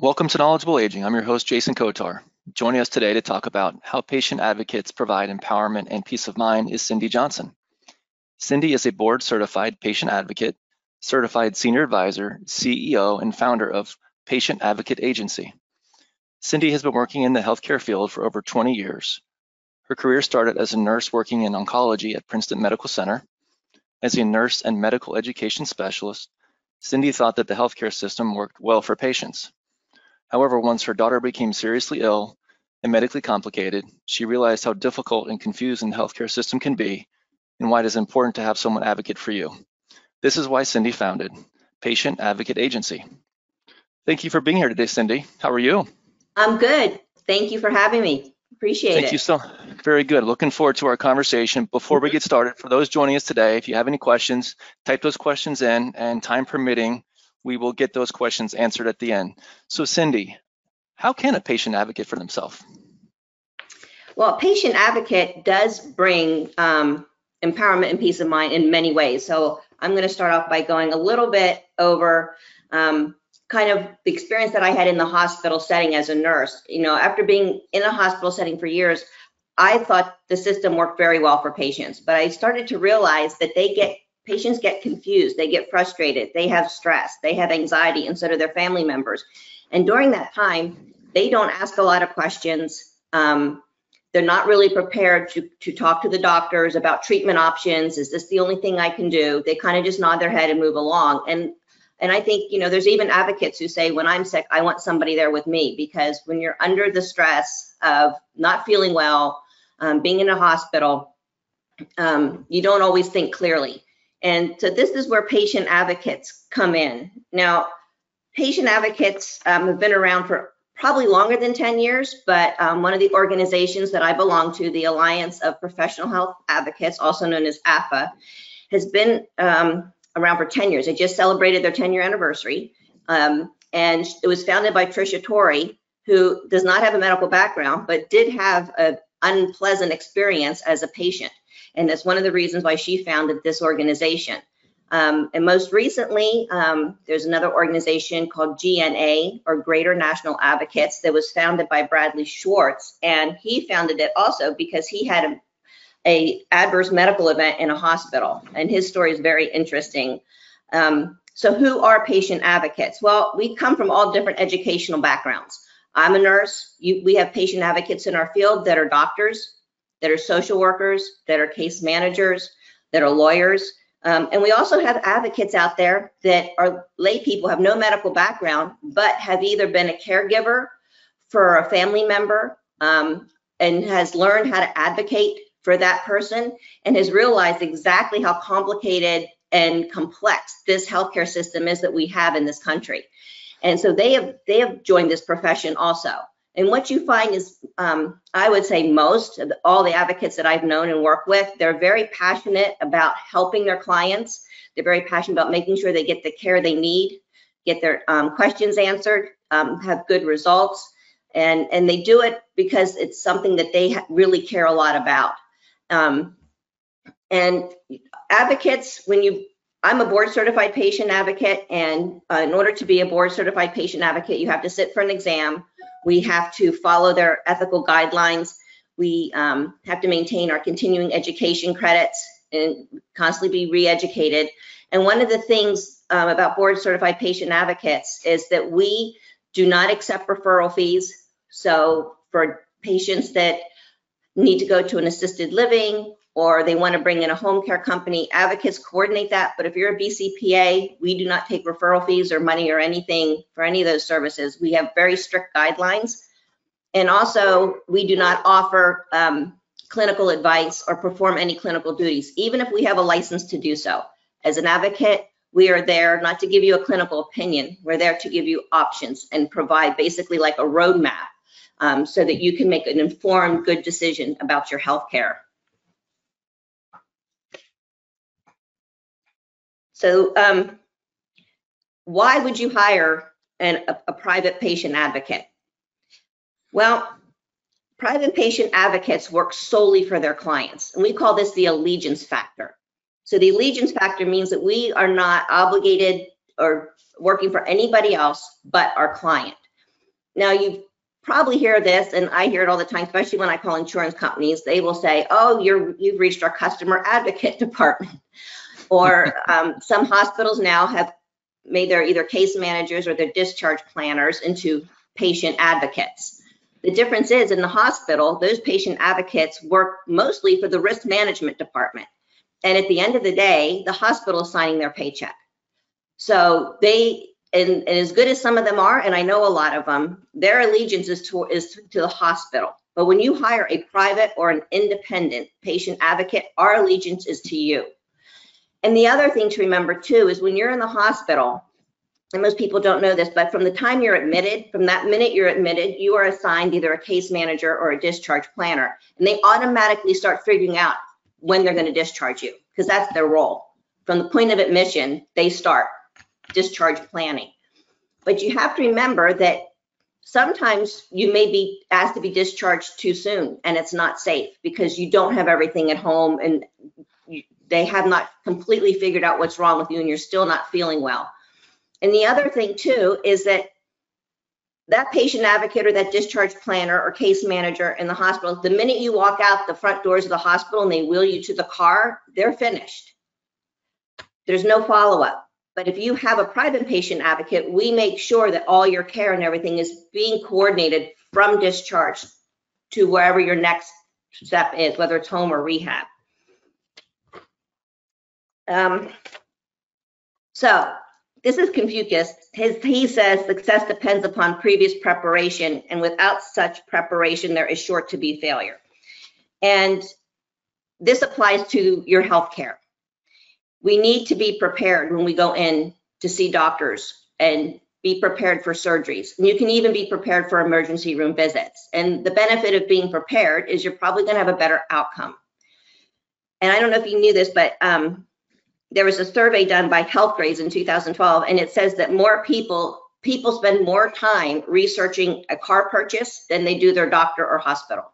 Welcome to Knowledgeable Aging. I'm your host, Jason Kotar. Joining us today to talk about how patient advocates provide empowerment and peace of mind is Cindy Johnson. Cindy is a board certified patient advocate, certified senior advisor, CEO, and founder of Patient Advocate Agency. Cindy has been working in the healthcare field for over 20 years. Her career started as a nurse working in oncology at Princeton Medical Center. As a nurse and medical education specialist, Cindy thought that the healthcare system worked well for patients. However, once her daughter became seriously ill and medically complicated, she realized how difficult and confusing the healthcare system can be and why it is important to have someone advocate for you. This is why Cindy founded Patient Advocate Agency. Thank you for being here today, Cindy. How are you? I'm good. Thank you for having me. Appreciate Thank it. Thank you so very good. Looking forward to our conversation. Before we get started, for those joining us today, if you have any questions, type those questions in and time permitting, we will get those questions answered at the end. So Cindy, how can a patient advocate for themselves? Well, a patient advocate does bring um, empowerment and peace of mind in many ways. So I'm going to start off by going a little bit over um, kind of the experience that I had in the hospital setting as a nurse. You know, after being in a hospital setting for years, I thought the system worked very well for patients, but I started to realize that they get patients get confused, they get frustrated, they have stress, they have anxiety, and so do their family members. And during that time, they don't ask a lot of questions. Um, they're not really prepared to, to talk to the doctors about treatment options. Is this the only thing I can do? They kind of just nod their head and move along. And and I think, you know, there's even advocates who say, when I'm sick, I want somebody there with me because when you're under the stress of not feeling well, um, being in a hospital, um, you don't always think clearly. And so this is where patient advocates come in. Now, patient advocates um, have been around for probably longer than 10 years, but um, one of the organizations that I belong to, the Alliance of Professional Health Advocates, also known as APHA, has been um, around for 10 years. They just celebrated their 10 year anniversary. Um, and it was founded by Trisha Torrey, who does not have a medical background, but did have an unpleasant experience as a patient. And that's one of the reasons why she founded this organization. Um, and most recently, um, there's another organization called GNA or Greater National Advocates that was founded by Bradley Schwartz. And he founded it also because he had a, a adverse medical event in a hospital. And his story is very interesting. Um, so who are patient advocates? Well, we come from all different educational backgrounds. I'm a nurse. You, we have patient advocates in our field that are doctors, that are social workers, that are case managers, that are lawyers. Um, and we also have advocates out there that are lay people, have no medical background, but have either been a caregiver for a family member um, and has learned how to advocate for that person and has realized exactly how complicated and complex this healthcare system is that we have in this country. And so they have they have joined this profession also. And what you find is, um, I would say most of the, all the advocates that I've known and worked with, they're very passionate about helping their clients. They're very passionate about making sure they get the care they need, get their um, questions answered, um, have good results, and and they do it because it's something that they really care a lot about. Um, and advocates, when you I'm a board certified patient advocate, and uh, in order to be a board certified patient advocate, you have to sit for an exam. We have to follow their ethical guidelines. We um, have to maintain our continuing education credits and constantly be re-educated. And one of the things um, about board certified patient advocates is that we do not accept referral fees. So for patients that need to go to an assisted living or they want to bring in a home care company, advocates coordinate that. But if you're a BCPA, we do not take referral fees or money or anything for any of those services. We have very strict guidelines. And also, we do not offer um, clinical advice or perform any clinical duties, even if we have a license to do so. As an advocate, we are there not to give you a clinical opinion. We're there to give you options and provide basically like a roadmap um, so that you can make an informed, good decision about your health care. So um, why would you hire an, a, a private patient advocate? Well, private patient advocates work solely for their clients, and we call this the allegiance factor. So the allegiance factor means that we are not obligated or working for anybody else but our client. now you probably hear this, and I hear it all the time, especially when I call insurance companies. They will say, "Oh, you're you've reached our customer advocate department," or um, some hospitals now have made their either case managers or their discharge planners into patient advocates. The difference is in the hospital, those patient advocates work mostly for the risk management department. And at the end of the day, the hospital is signing their paycheck. So they, and, and, as good as some of them are, and I know a lot of them, their allegiance is to, is to the hospital. But when you hire a private or an independent patient advocate, our allegiance is to you. And the other thing to remember too is when you're in the hospital, and most people don't know this, but from the time you're admitted, from that minute you're admitted, you are assigned either a case manager or a discharge planner. And they automatically start figuring out when they're going to discharge you because that's their role. From the point of admission, they start discharge planning. But you have to remember that sometimes you may be asked to be discharged too soon and it's not safe because you don't have everything at home and you, they have not completely figured out what's wrong with you and you're still not feeling well. And the other thing too is that that patient advocate or that discharge planner or case manager in the hospital, the minute you walk out the front doors of the hospital and they wheel you to the car, they're finished. There's no follow up. But if you have a private patient advocate, we make sure that all your care and everything is being coordinated from discharge to wherever your next step is, whether it's home or rehab. Um, so this is Confucius. His, he says success depends upon previous preparation, and without such preparation, there is sure to be failure. And this applies to your health care. We need to be prepared when we go in to see doctors and be prepared for surgeries. And you can even be prepared for emergency room visits. And the benefit of being prepared is you're probably going to have a better outcome. And I don't know if you knew this, but um, there was a survey done by Healthgrades in 2012, and it says that more people people spend more time researching a car purchase than they do their doctor or hospital.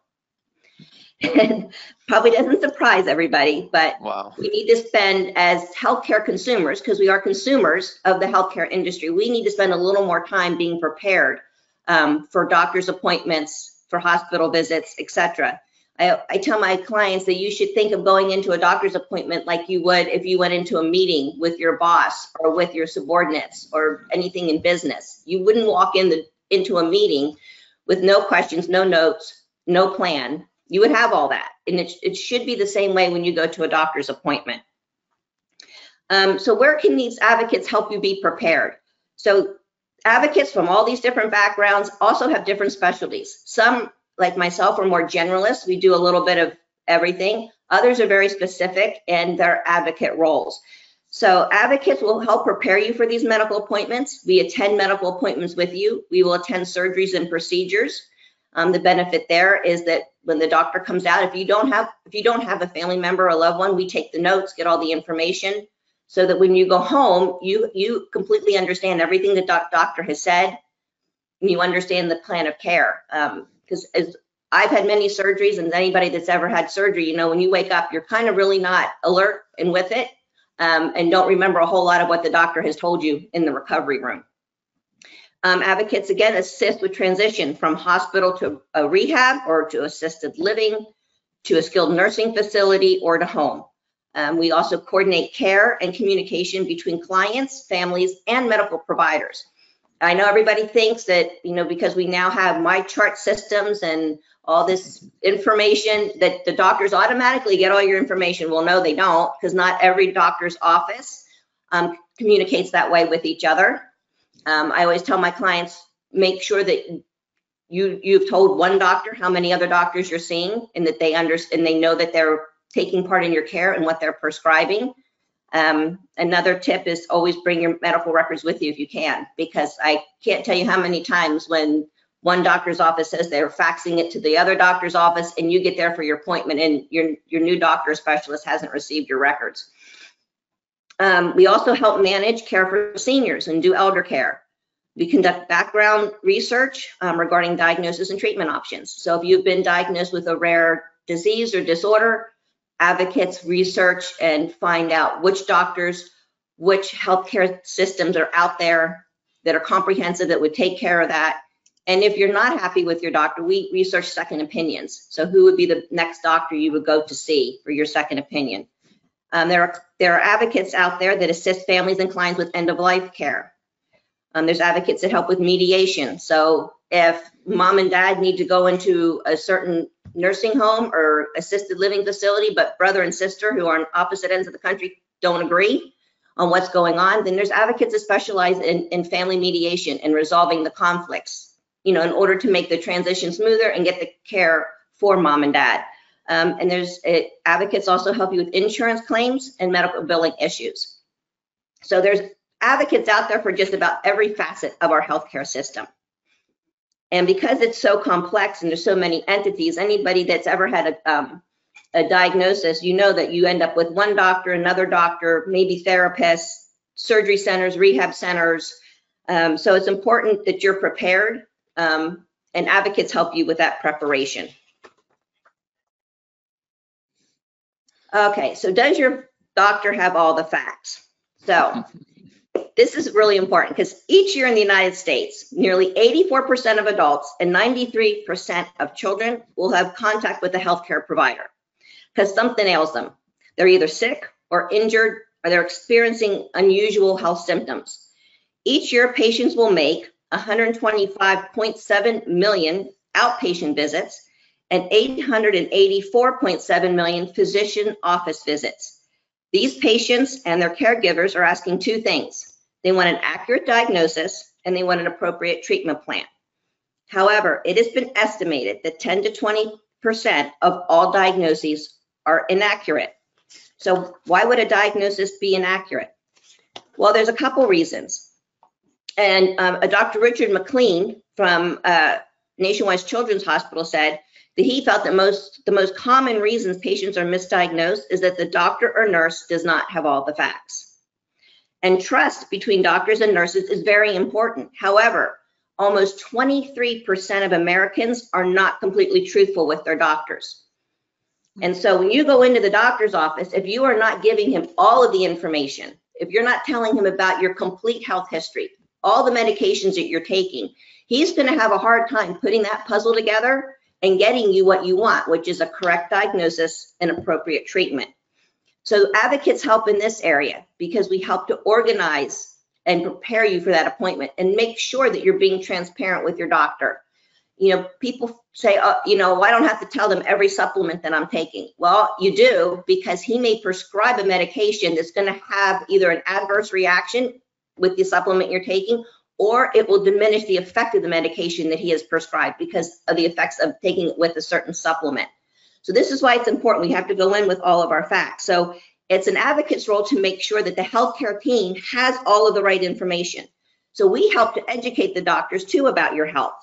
And probably doesn't surprise everybody, but wow. we need to spend as healthcare consumers, because we are consumers of the healthcare industry, we need to spend a little more time being prepared um, for doctor's appointments, for hospital visits, etc. I, I tell my clients that you should think of going into a doctor's appointment like you would if you went into a meeting with your boss or with your subordinates or anything in business. You wouldn't walk in the, into a meeting with no questions, no notes, no plan. You would have all that. And it, it should be the same way when you go to a doctor's appointment. Um, so where can these advocates help you be prepared? So advocates from all these different backgrounds also have different specialties. Some like myself are more generalists. We do a little bit of everything. Others are very specific and they're advocate roles. So advocates will help prepare you for these medical appointments. We attend medical appointments with you. We will attend surgeries and procedures. Um, the benefit there is that when the doctor comes out, if you don't have if you don't have a family member or loved one, we take the notes, get all the information, so that when you go home, you you completely understand everything the doc doctor has said, and you understand the plan of care. Um, because as I've had many surgeries and anybody that's ever had surgery, you know, when you wake up, you're kind of really not alert and with it um, and don't remember a whole lot of what the doctor has told you in the recovery room. Um, advocates again assist with transition from hospital to a rehab or to assisted living to a skilled nursing facility or to home. Um, we also coordinate care and communication between clients, families, and medical providers. I know everybody thinks that, you know, because we now have MyChart systems and all this information that the doctors automatically get all your information. Well, no, they don't, because not every doctor's office um, communicates that way with each other. Um, I always tell my clients, make sure that you you've told one doctor how many other doctors you're seeing and that they understand and they know that they're taking part in your care and what they're prescribing. Um, another tip is always bring your medical records with you if you can, because I can't tell you how many times when one doctor's office says they're faxing it to the other doctor's office and you get there for your appointment and your, your new doctor specialist hasn't received your records. Um, we also help manage care for seniors and do elder care. We conduct background research um, regarding diagnosis and treatment options. So if you've been diagnosed with a rare disease or disorder, advocates research and find out which doctors, which healthcare systems are out there that are comprehensive that would take care of that And if you're not happy with your doctor, we research second opinions. So who would be the next doctor you would go to see for your second opinion? Um, there are there are advocates out there that assist families and clients with end of life care. Um, there's advocates that help with mediation. So if mom and dad need to go into a certain nursing home or assisted living facility, but brother and sister who are on opposite ends of the country don't agree on what's going on, then there's advocates that specialize in, in family mediation and resolving the conflicts, you know, in order to make the transition smoother and get the care for mom and dad. Um, and there's it, advocates also help you with insurance claims and medical billing issues. So there's advocates out there for just about every facet of our healthcare system. And because it's so complex and there's so many entities, anybody that's ever had a, um, a diagnosis, you know that you end up with one doctor, another doctor, maybe therapists, surgery centers, rehab centers. Um, so it's important that you're prepared um, and advocates help you with that preparation. Okay, so does your doctor have all the facts? So this is really important because each year in the United States, nearly 84% of adults and 93% of children will have contact with a healthcare provider because something ails them. They're either sick or injured or they're experiencing unusual health symptoms. Each year, patients will make 125.7 million outpatient visits and 884.7 million physician office visits. These patients and their caregivers are asking two things. They want an accurate diagnosis and they want an appropriate treatment plan. However, it has been estimated that 10 to 20% of all diagnoses are inaccurate. So why would a diagnosis be inaccurate? Well, there's a couple reasons. And um, a Dr. Richard McLean from uh, Nationwide Children's Hospital said that he felt that most the most common reasons patients are misdiagnosed is that the doctor or nurse does not have all the facts. And trust between doctors and nurses is very important. However, almost 23% of Americans are not completely truthful with their doctors. And so when you go into the doctor's office, if you are not giving him all of the information, if you're not telling him about your complete health history, all the medications that you're taking, he's going to have a hard time putting that puzzle together and getting you what you want, which is a correct diagnosis and appropriate treatment. So advocates help in this area because we help to organize and prepare you for that appointment and make sure that you're being transparent with your doctor you know, people say, oh, you know, I don't have to tell them every supplement that I'm taking. Well, you do because he may prescribe a medication that's going to have either an adverse reaction with the supplement you're taking or it will diminish the effect of the medication that he has prescribed because of the effects of taking it with a certain supplement. So this is why it's important. We have to go in with all of our facts. So it's an advocate's role to make sure that the healthcare team has all of the right information. So we help to educate the doctors too about your health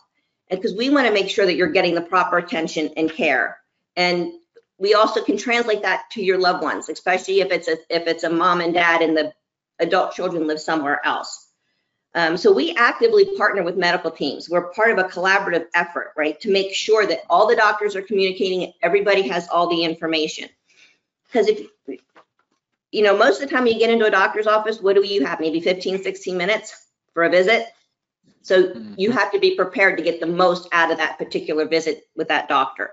because we want to make sure that you're getting the proper attention and care. And we also can translate that to your loved ones, especially if it's a if it's a mom and dad and the adult children live somewhere else. Um, so we actively partner with medical teams. We're part of a collaborative effort, right, to make sure that all the doctors are communicating, everybody has all the information. Because if, you know, most of the time you get into a doctor's office, what do you have? Maybe 15, 16 minutes for a visit? So mm-hmm. you have to be prepared to get the most out of that particular visit with that doctor.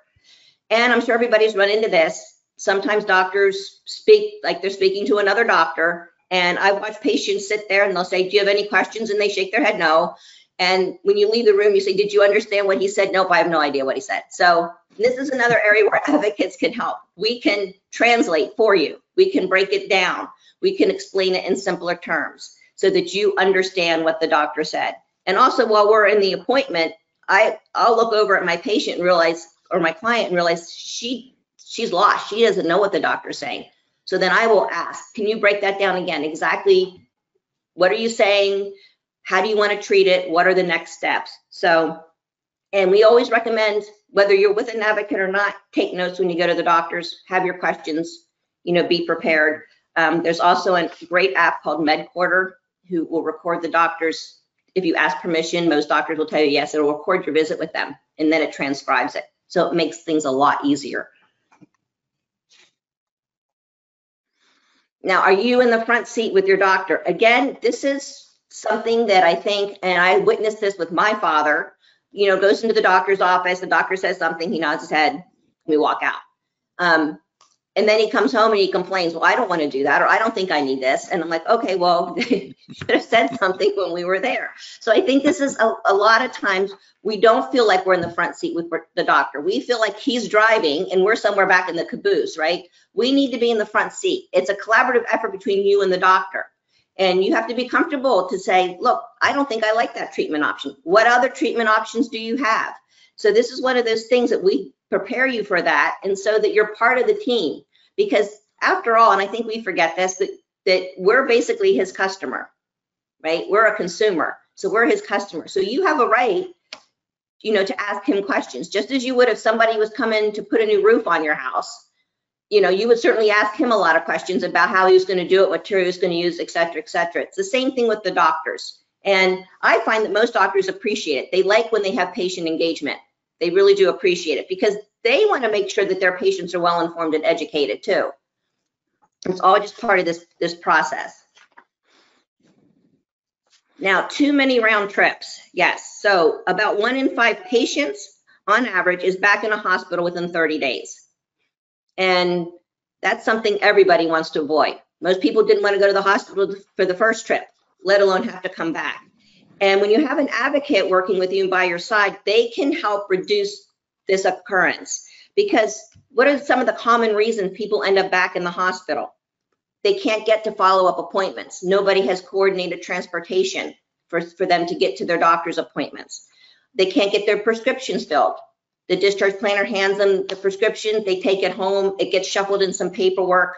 And I'm sure everybody's run into this. Sometimes doctors speak like they're speaking to another doctor. And I watch patients sit there and they'll say, Do you have any questions? And they shake their head no. And when you leave the room, you say, Did you understand what he said? Nope, I have no idea what he said. So this is another area where advocates can help. We can translate for you, we can break it down, we can explain it in simpler terms so that you understand what the doctor said. And also while we're in the appointment, I, I'll look over at my patient and realize, or my client and realize she, she's lost. She doesn't know what the doctor's saying. So then I will ask, can you break that down again? Exactly what are you saying? How do you want to treat it? What are the next steps? So, and we always recommend whether you're with an advocate or not, take notes when you go to the doctors, have your questions, you know, be prepared. Um, there's also a great app called Medcorder who will record the doctor's if you ask permission, most doctors will tell you yes, it'll record your visit with them and then it transcribes it. So it makes things a lot easier. Now, are you in the front seat with your doctor? Again, this is something that I think, and I witnessed this with my father. you know, goes into the doctor's office, the doctor says something, he nods his head, we walk out. Um, and then he comes home and he complains, well, I don't want to do that, or I don't think I need this. And I'm like, okay, well, you should have said something when we were there. So I think this is a, a lot of times we don't feel like we're in the front seat with the doctor. We feel like he's driving and we're somewhere back in the caboose, right? We need to be in the front seat. It's a collaborative effort between you and the doctor. And you have to be comfortable to say, look, I don't think I like that treatment option. What other treatment options do you have? So this is one of those things that we prepare you for that and so that you're part of the team because after all and i think we forget this that, that we're basically his customer right? We're a consumer so we're his customer. So you have a right you know to ask him questions just as you would if somebody was coming to put a new roof on your house. You know you would certainly ask him a lot of questions about how he was going to do it what material he was going to use et cetera et cetera. It's the same thing with the doctors. And i find that most doctors appreciate it. They like when they have patient engagement. They really do appreciate it because they want to make sure that their patients are well informed and educated too. It's all just part of this, this process. Now, too many round trips. Yes. So about one in five patients on average is back in a hospital within 30 days. And that's something everybody wants to avoid. Most people didn't want to go to the hospital for the first trip, let alone have to come back. And when you have an advocate working with you and by your side, they can help reduce this occurrence. Because what are some of the common reasons people end up back in the hospital? They can't get to follow-up appointments. Nobody has coordinated transportation for, for them to get to their doctor's appointments. They can't get their prescriptions filled. The discharge planner hands them the prescription, they take it home, it gets shuffled in some paperwork,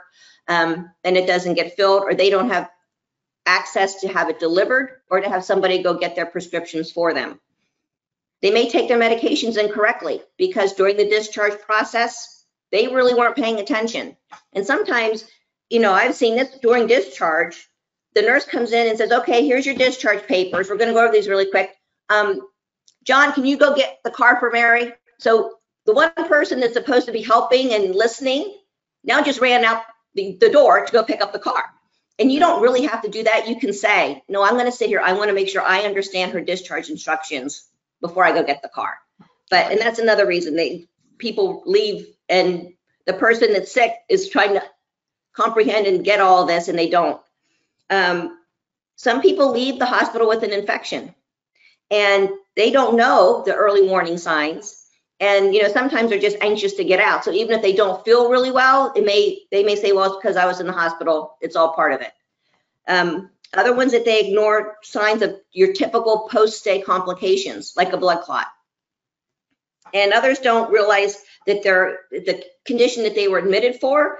um, and it doesn't get filled, or they don't have access to have it delivered or to have somebody go get their prescriptions for them. They may take their medications incorrectly because during the discharge process, they really weren't paying attention. And sometimes, you know, I've seen this during discharge, the nurse comes in and says, okay, here's your discharge papers. We're gonna go over these really quick. Um, John, can you go get the car for Mary? So the one person that's supposed to be helping and listening now just ran out the, the door to go pick up the car. And you don't really have to do that. You can say, no, I'm gonna sit here. I wanna make sure I understand her discharge instructions before I go get the car. But, and that's another reason they, people leave and the person that's sick is trying to comprehend and get all this and they don't. Um, some people leave the hospital with an infection and they don't know the early warning signs. And you know, sometimes they're just anxious to get out. So even if they don't feel really well, it may they may say, well, it's because I was in the hospital. It's all part of it. Um, other ones that they ignore signs of your typical post-stay complications, like a blood clot. And others don't realize that their the condition that they were admitted for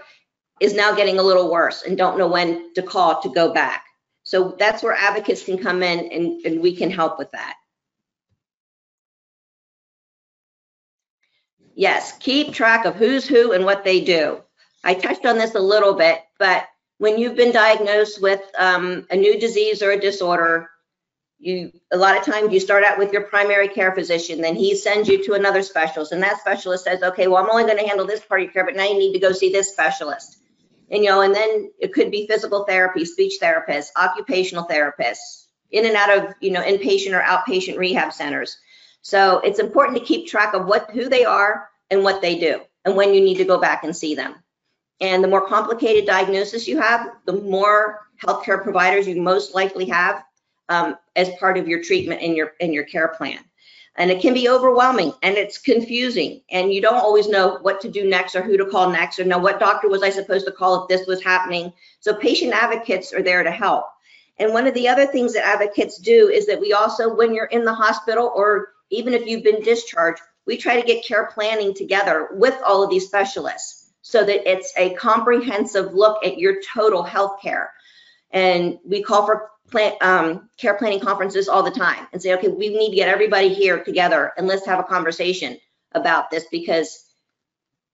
is now getting a little worse and don't know when to call to go back. So that's where advocates can come in and, and we can help with that. Yes, keep track of who's who and what they do. I touched on this a little bit, but when you've been diagnosed with um, a new disease or a disorder, you a lot of times you start out with your primary care physician, then he sends you to another specialist, and that specialist says, okay, well, I'm only going to handle this part of your care, but now you need to go see this specialist. And you know, and then it could be physical therapy, speech therapists, occupational therapists, in and out of you know inpatient or outpatient rehab centers. So it's important to keep track of what who they are and what they do, and when you need to go back and see them. And the more complicated diagnosis you have, the more healthcare providers you most likely have um, as part of your treatment and your in your care plan. And it can be overwhelming and it's confusing and you don't always know what to do next or who to call next or know what doctor was I supposed to call if this was happening. So patient advocates are there to help. And one of the other things that advocates do is that we also, when you're in the hospital or even if you've been discharged, we try to get care planning together with all of these specialists so that it's a comprehensive look at your total health care. And we call for plan, um, care planning conferences all the time and say, okay, we need to get everybody here together and let's have a conversation about this because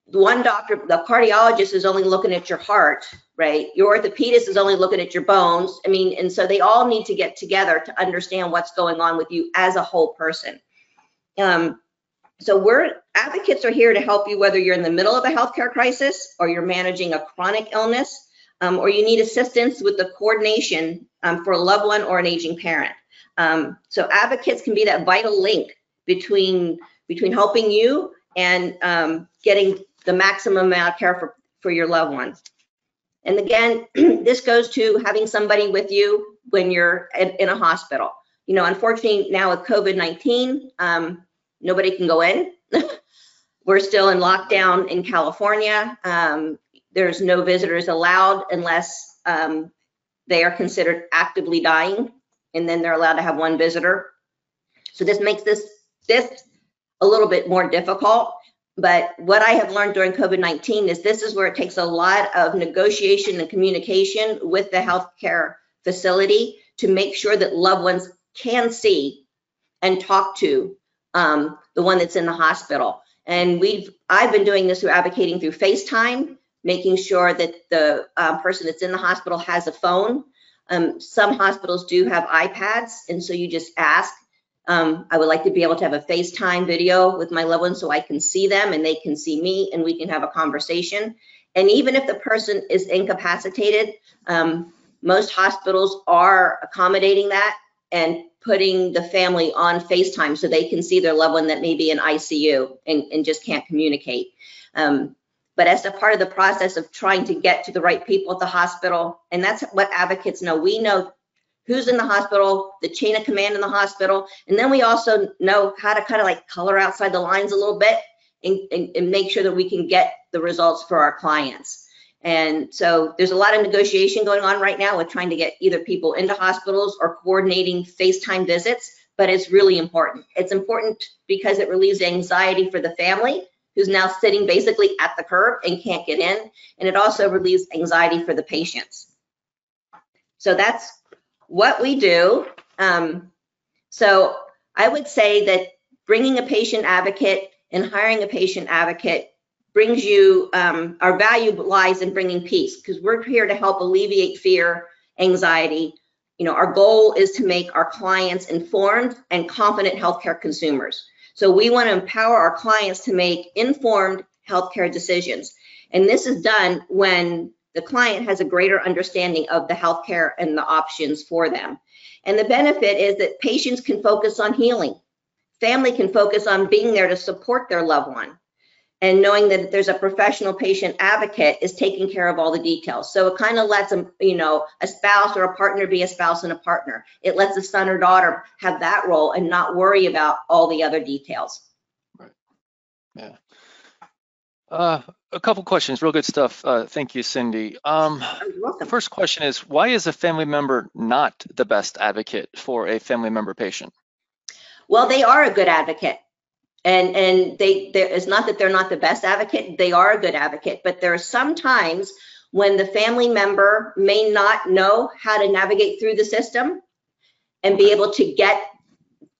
the one doctor, the cardiologist is only looking at your heart, right? Your orthopedist is only looking at your bones. I mean, and so they all need to get together to understand what's going on with you as a whole person. Um, so we're advocates are here to help you whether you're in the middle of a healthcare crisis or you're managing a chronic illness um, or you need assistance with the coordination um, for a loved one or an aging parent. Um, so advocates can be that vital link between between helping you and um, getting the maximum amount of care for, for your loved ones. And again, this goes to having somebody with you when you're in, in a hospital. You know, unfortunately, now with COVID-19, um, nobody can go in. We're still in lockdown in California. Um, there's no visitors allowed unless um, they are considered actively dying, and then they're allowed to have one visitor. So this makes this this a little bit more difficult. But what I have learned during COVID-19 is this is where it takes a lot of negotiation and communication with the healthcare facility to make sure that loved ones can see and talk to um, the one that's in the hospital. And we've, I've been doing this through advocating through FaceTime, making sure that the uh, person that's in the hospital has a phone. Um, some hospitals do have iPads, and so you just ask um, I would like to be able to have a FaceTime video with my loved ones so I can see them and they can see me and we can have a conversation. And even if the person is incapacitated, um, most hospitals are accommodating that and putting the family on FaceTime so they can see their loved one that may be in ICU and, and just can't communicate. Um, but as a part of the process of trying to get to the right people at the hospital, and that's what advocates know. We know who's in the hospital, the chain of command in the hospital, and then we also know how to kind of like color outside the lines a little bit and, and, and make sure that we can get the results for our clients. And so there's a lot of negotiation going on right now with trying to get either people into hospitals or coordinating FaceTime visits, but it's really important. It's important because it relieves anxiety for the family who's now sitting basically at the curb and can't get in. And it also relieves anxiety for the patients. So that's what we do. Um, so I would say that bringing a patient advocate and hiring a patient advocate brings you, um, our value lies in bringing peace because we're here to help alleviate fear, anxiety. You know, our goal is to make our clients informed and confident healthcare consumers. So we want to empower our clients to make informed healthcare decisions. And this is done when the client has a greater understanding of the healthcare and the options for them. And the benefit is that patients can focus on healing. Family can focus on being there to support their loved one and knowing that there's a professional patient advocate is taking care of all the details. So it kind of lets them, you know, a spouse or a partner be a spouse and a partner. It lets a son or daughter have that role and not worry about all the other details. Right. Yeah. Uh, a couple questions, real good stuff. Uh, thank you, Cindy. Um, the first question is, why is a family member not the best advocate for a family member patient? Well, they are a good advocate. And, and they, there is not that they're not the best advocate, they are a good advocate, but there are some times when the family member may not know how to navigate through the system and be able to get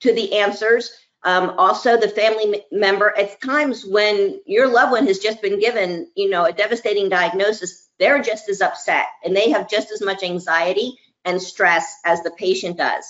to the answers um, also, the family member, at times when your loved one has just been given, you know, a devastating diagnosis, they're just as upset and they have just as much anxiety and stress as the patient does.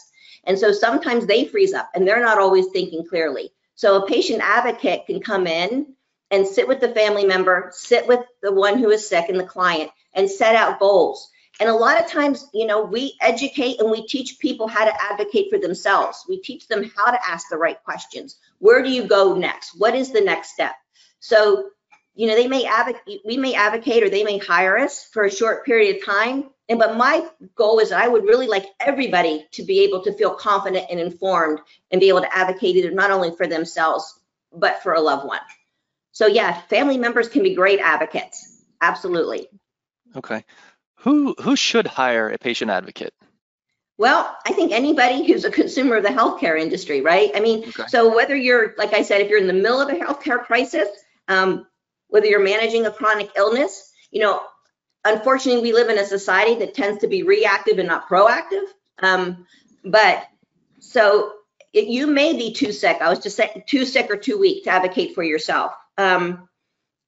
And so sometimes they freeze up and they're not always thinking clearly. So a patient advocate can come in and sit with the family member, sit with the one who is sick and the client, and set out goals and a lot of times, you know, we educate and we teach people how to advocate for themselves. We teach them how to ask the right questions. Where do you go next? What is the next step? So, you know, they may advocate, we may advocate or they may hire us for a short period of time. And but my goal is I would really like everybody to be able to feel confident and informed and be able to advocate either not only for themselves, but for a loved one. So yeah, family members can be great advocates. Absolutely. Okay. Who who should hire a patient advocate? Well, I think anybody who's a consumer of the healthcare industry, right? I mean, okay. so whether you're, like I said, if you're in the middle of a healthcare crisis, um, whether you're managing a chronic illness, you know, unfortunately, we live in a society that tends to be reactive and not proactive. Um, but so it, you may be too sick. I was just saying, too sick or too weak to advocate for yourself. Um,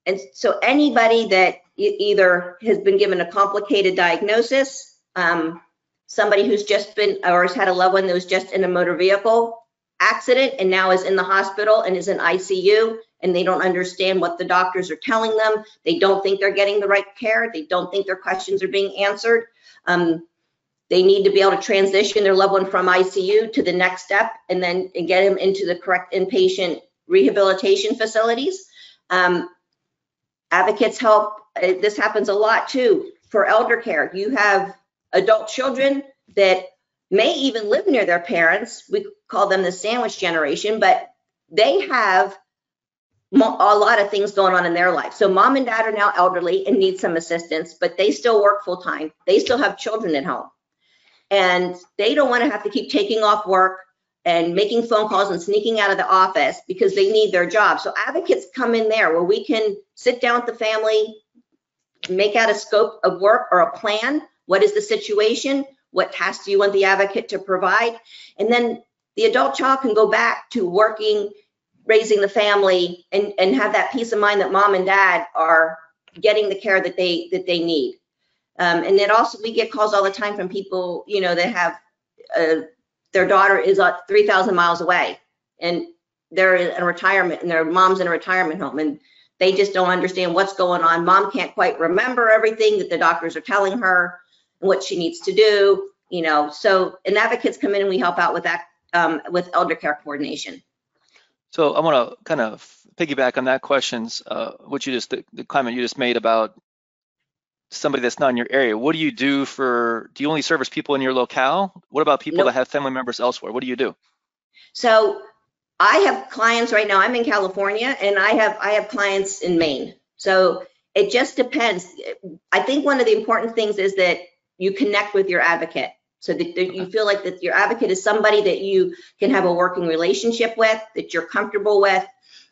and so anybody that either has been given a complicated diagnosis, um, somebody who's just been or has had a loved one that was just in a motor vehicle accident and now is in the hospital and is in ICU and they don't understand what the doctors are telling them. They don't think they're getting the right care. They don't think their questions are being answered. Um, they need to be able to transition their loved one from ICU to the next step and then and get them into the correct inpatient rehabilitation facilities. Um, advocates help. uh, This happens a lot too for elder care. You have adult children that may even live near their parents. We call them the sandwich generation, but they have a lot of things going on in their life. So mom and dad are now elderly and need some assistance, but they still work full time. They still have children at home. And they don't want to have to keep taking off work and making phone calls and sneaking out of the office because they need their job. So advocates come in there where we can sit down with the family, make out a scope of work or a plan. What is the situation? What tasks do you want the advocate to provide? And then the adult child can go back to working, raising the family and, and have that peace of mind that mom and dad are getting the care that they, that they need. Um, and then also we get calls all the time from people, you know, that have, uh, their daughter is uh, 3,000 miles away and they're in retirement and their mom's in a retirement home and they just don't understand what's going on. Mom can't quite remember everything that the doctors are telling her, and what she needs to do, you know. So, and advocates come in and we help out with that, um, with elder care coordination. So I want to kind of piggyback on that questions, uh, what you just, the, the comment you just made about somebody that's not in your area. What do you do for, do you only service people in your locale? What about people Nope. that have family members elsewhere? What do you do? So I have clients right now, I'm in California and I have, I have clients in Maine. So it just depends. I think one of the important things is that you connect with your advocate. So that that you feel like that your advocate is somebody that you can have a working relationship with, that you're comfortable with.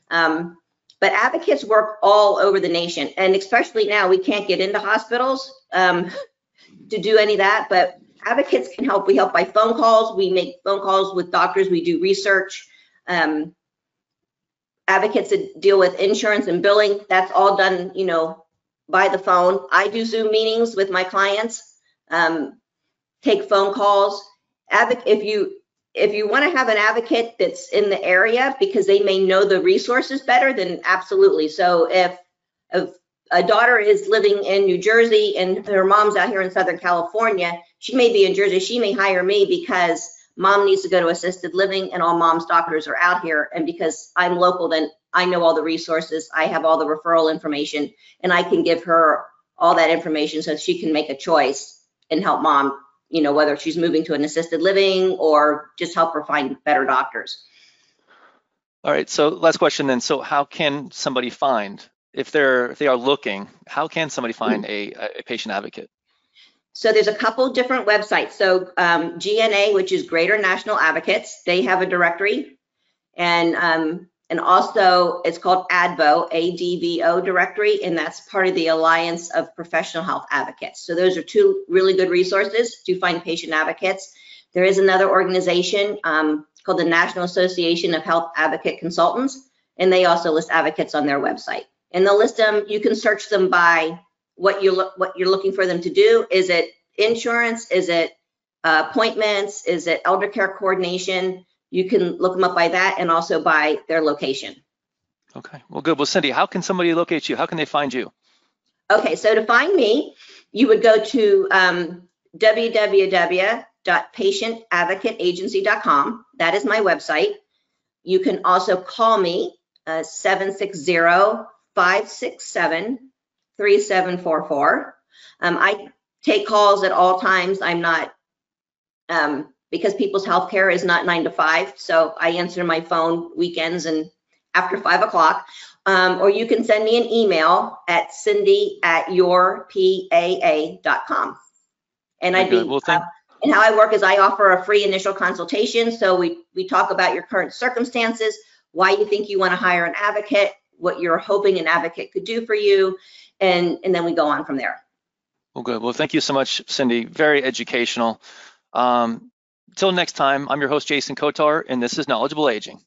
Um, but advocates work all over the nation and especially now we can't get into hospitals um, to do any of that, but advocates can help. We help by phone calls. We make phone calls with doctors. We do research. Um, advocates that deal with insurance and billing, that's all done, you know, by the phone. I do Zoom meetings with my clients, um, take phone calls. Advoc if you if you want to have an advocate that's in the area because they may know the resources better, then absolutely. So if if a daughter is living in New Jersey and her mom's out here in Southern California, she may be in Jersey, she may hire me because mom needs to go to assisted living and all mom's doctors are out here. And because I'm local, then I know all the resources, I have all the referral information, and I can give her all that information so she can make a choice and help mom, you know, whether she's moving to an assisted living or just help her find better doctors. All right, so last question then. So how can somebody find, if they're, if they are looking, how can somebody find a, a patient advocate? So there's a couple different websites. So um, GNA, which is Greater National Advocates, they have a directory. And um, and also it's called ADVO, A-D-V-O directory, and that's part of the Alliance of Professional Health Advocates. So those are two really good resources to find patient advocates. There is another organization um, called the National Association of Health Advocate Consultants, and they also list advocates on their website. And they'll list them, you can search them by what you look, what you're looking for them to do. Is it insurance? Is it uh, appointments? Is it elder care coordination? You can look them up by that and also by their location. Okay, well, good. Well, Cindy, how can somebody locate you? How can they find you? Okay, so to find me, you would go to um, www.patientadvocateagency.com. That is my website. You can also call me uh, 760-567-3744. Um, I take calls at all times. I'm not, um, because people's health care is not nine to five, so I answer my phone weekends and after five o'clock. Um, or you can send me an email at cindy at yourpaa.com. And I'd be. Well, uh, and how I work is I offer a free initial consultation. So we, we talk about your current circumstances, why you think you want to hire an advocate, what you're hoping an advocate could do for you, and, and then we go on from there. Well, good. Well, thank you so much, Cindy. Very educational. Um, till next time, I'm your host, Jason Kotar, and this is Knowledgeable Aging.